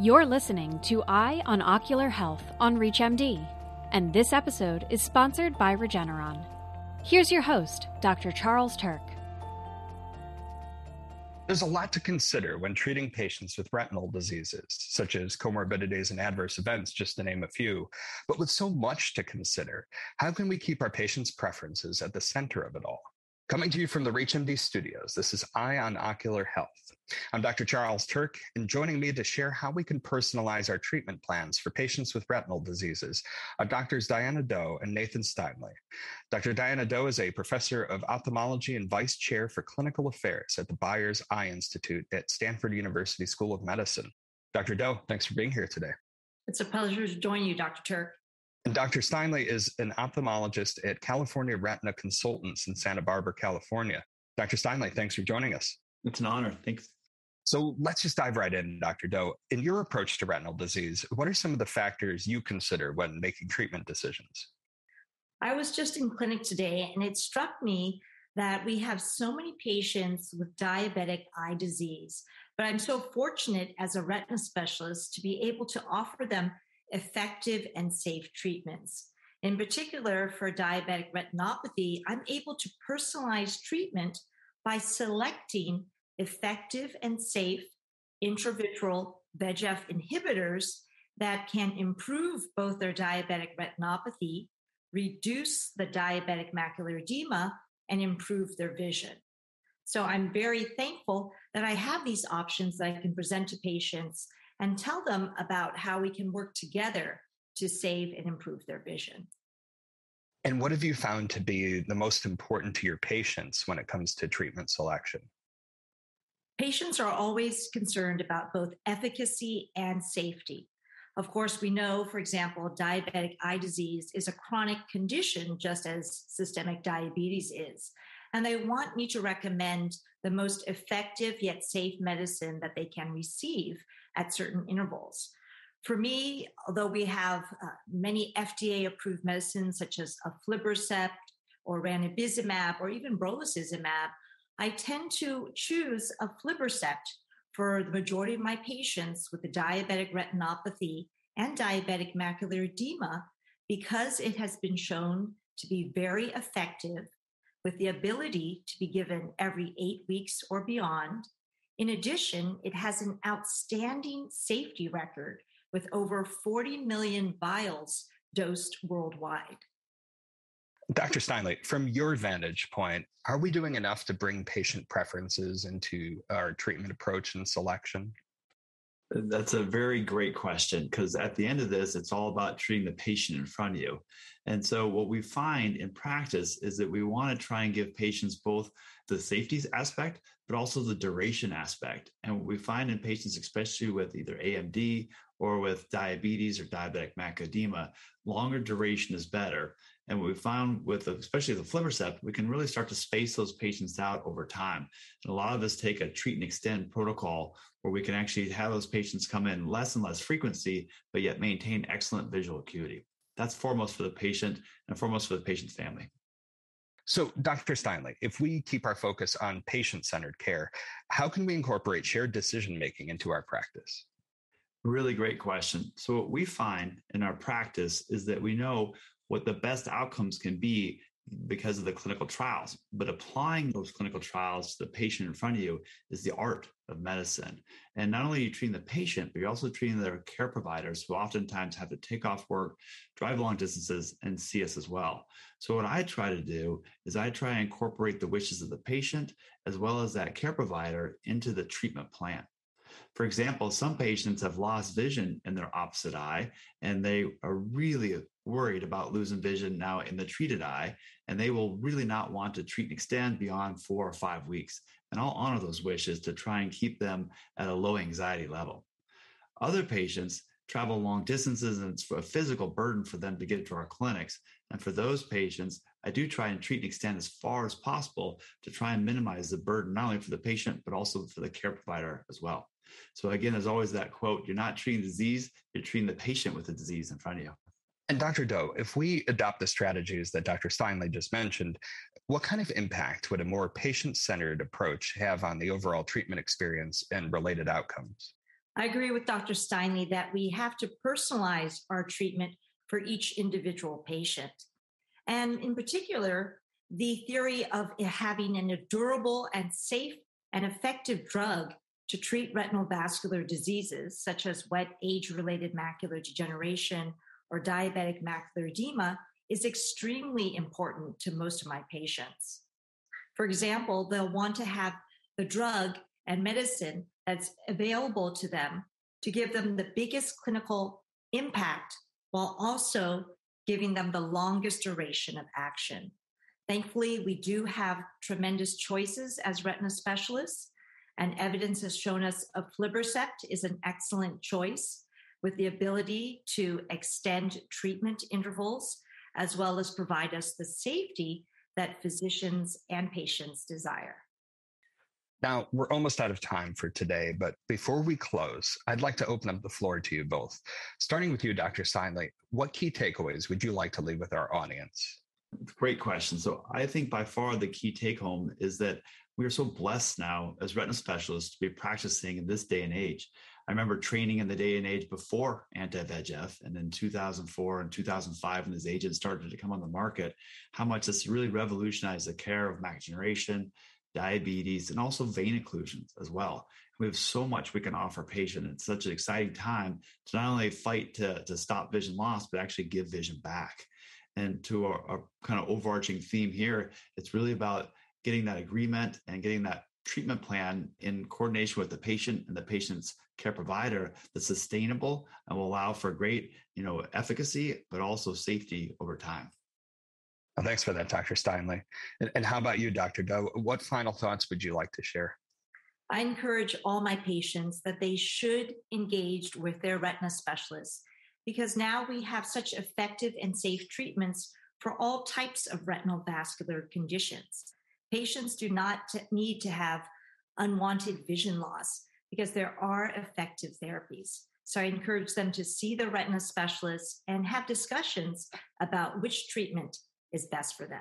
You're listening to Eye on Ocular Health on ReachMD, and this episode is sponsored by Regeneron. Here's your host, Dr. Charles Turck. There's a lot to consider when treating patients with retinal diseases, such as comorbidities and adverse events, just to name a few. But with so much to consider, how can we keep our patients' preferences at the center of it all? Coming to you from the ReachMD studios, this is Eye on Ocular Health. I'm Dr. Charles Turck, and joining me to share how we can personalize our treatment plans for patients with retinal diseases are Doctors Diana Do and Nathan Steinle. Dr. Diana Do is a professor of ophthalmology and vice chair for clinical affairs at the Byers Eye Institute at Stanford University School of Medicine. Dr. Do, thanks for being here today. It's a pleasure to join you, Dr. Turck. And Dr. Steinle is an ophthalmologist at California Retina Consultants in Santa Barbara, California. Dr. Steinle, thanks for joining us. It's an honor. Thanks. So let's just dive right in, Dr. Do. In your approach to retinal disease, what are some of the factors you consider when making treatment decisions? I was just in clinic today and it struck me that we have so many patients with diabetic eye disease. But I'm so fortunate as a retina specialist to be able to offer them effective and safe treatments. In particular, for diabetic retinopathy, I'm able to personalize treatment by selecting effective and safe intravitreal VEGF inhibitors that can improve both their diabetic retinopathy, reduce the diabetic macular edema, and improve their vision. So I'm very thankful that I have these options that I can present to patients and tell them about how we can work together to save and improve their vision. And what have you found to be the most important to your patients when it comes to treatment selection? Patients are always concerned about both efficacy and safety. Of course, we know, for example, diabetic eye disease is a chronic condition, just as systemic diabetes is. And they want me to recommend the most effective yet safe medicine that they can receive at certain intervals. For me, although we have uh, many FDA approved medicines such as aflibercept or ranibizumab or even brolucizumab, I tend to choose aflibercept for the majority of my patients with the diabetic retinopathy and diabetic macular edema because it has been shown to be very effective with the ability to be given every eight weeks or beyond in addition, it has an outstanding safety record with over 40 million vials dosed worldwide. Dr. Steinle, from your vantage point, are we doing enough to bring patient preferences into our treatment approach and selection? That's a very great question because at the end of this, it's all about treating the patient in front of you. And so, what we find in practice is that we want to try and give patients both the safety aspect, but also the duration aspect. And what we find in patients, especially with either AMD or with diabetes or diabetic macular longer duration is better. And what we found with especially the aflibercept, we can really start to space those patients out over time. And a lot of us take a treat and extend protocol where we can actually have those patients come in less and less frequency, but yet maintain excellent visual acuity. That's foremost for the patient and foremost for the patient's family. So, Dr. Steinle, if we keep our focus on patient centered care, how can we incorporate shared decision making into our practice? Really great question. So, what we find in our practice is that we know what the best outcomes can be because of the clinical trials. But applying those clinical trials to the patient in front of you is the art of medicine. And not only are you treating the patient, but you're also treating their care providers who oftentimes have to take off work, drive long distances, and see us as well. So, what I try to do is I try and incorporate the wishes of the patient as well as that care provider into the treatment plan. For example, some patients have lost vision in their opposite eye, and they are really worried about losing vision now in the treated eye, and they will really not want to treat and extend beyond four or five weeks. And I'll honor those wishes to try and keep them at a low anxiety level. Other patients travel long distances and it's a physical burden for them to get to our clinics. And for those patients, I do try and treat and extend as far as possible to try and minimize the burden, not only for the patient, but also for the care provider as well. So again, there's always that quote, you're not treating disease, you're treating the patient with the disease in front of you. And Dr. Do, if we adopt the strategies that Dr. Steinle just mentioned, what kind of impact would a more patient centered approach have on the overall treatment experience and related outcomes? I agree with Dr. Steinle that we have to personalize our treatment for each individual patient. And in particular, the theory of having a durable and safe and effective drug to treat retinal vascular diseases such as wet age related macular degeneration or diabetic macular edema is extremely important to most of my patients. For example, they'll want to have the drug and medicine that's available to them to give them the biggest clinical impact while also giving them the longest duration of action. Thankfully, we do have tremendous choices as retina specialists, and evidence has shown us aflibercept is an excellent choice with the ability to extend treatment intervals as well as provide us the safety that physicians and patients desire. Now, we're almost out of time for today, but before we close, I'd like to open up the floor to you both. Starting with you, Dr. Steinle, what key takeaways would you like to leave with our audience? Great question. So, I think by far the key take home is that we are so blessed now as retina specialists to be practicing in this day and age. I remember training in the day and age before anti-VEGF, and in 2004 and 2005, when these agents started to come on the market, how much this really revolutionized the care of macular degeneration, diabetes, and also vein occlusions as well. We have so much we can offer patients. It's such an exciting time to not only fight to, to stop vision loss, but actually give vision back. And to our, our kind of overarching theme here, it's really about getting that agreement and getting that treatment plan in coordination with the patient and the patient's care provider that's sustainable and will allow for great, you know, efficacy, but also safety over time. Well, thanks for that, Dr. Steinle. And, and how about you, Dr. Do? What final thoughts would you like to share? I encourage all my patients that they should engage with their retina specialists because now we have such effective and safe treatments for all types of retinal vascular conditions. Patients do not need to have unwanted vision loss because there are effective therapies. So I encourage them to see the retina specialist and have discussions about which treatment is best for them.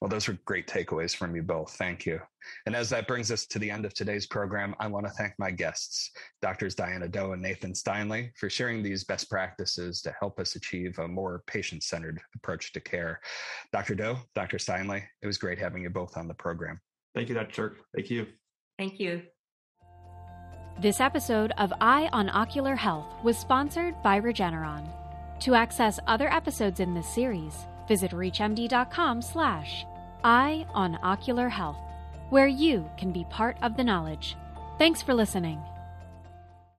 Well, those are great takeaways from you both. Thank you. And as that brings us to the end of today's program, I want to thank my guests, Doctors Diana Do and Nathan Steinle, for sharing these best practices to help us achieve a more patient centered approach to care. Dr. Do, Dr. Steinle, it was great having you both on the program. Thank you, Dr. Turck. Thank you. Thank you. This episode of Eye on Ocular Health was sponsored by Regeneron. To access other episodes in this series, visit reachmd.com slash eye on ocular health, where you can be part of the knowledge. Thanks for listening.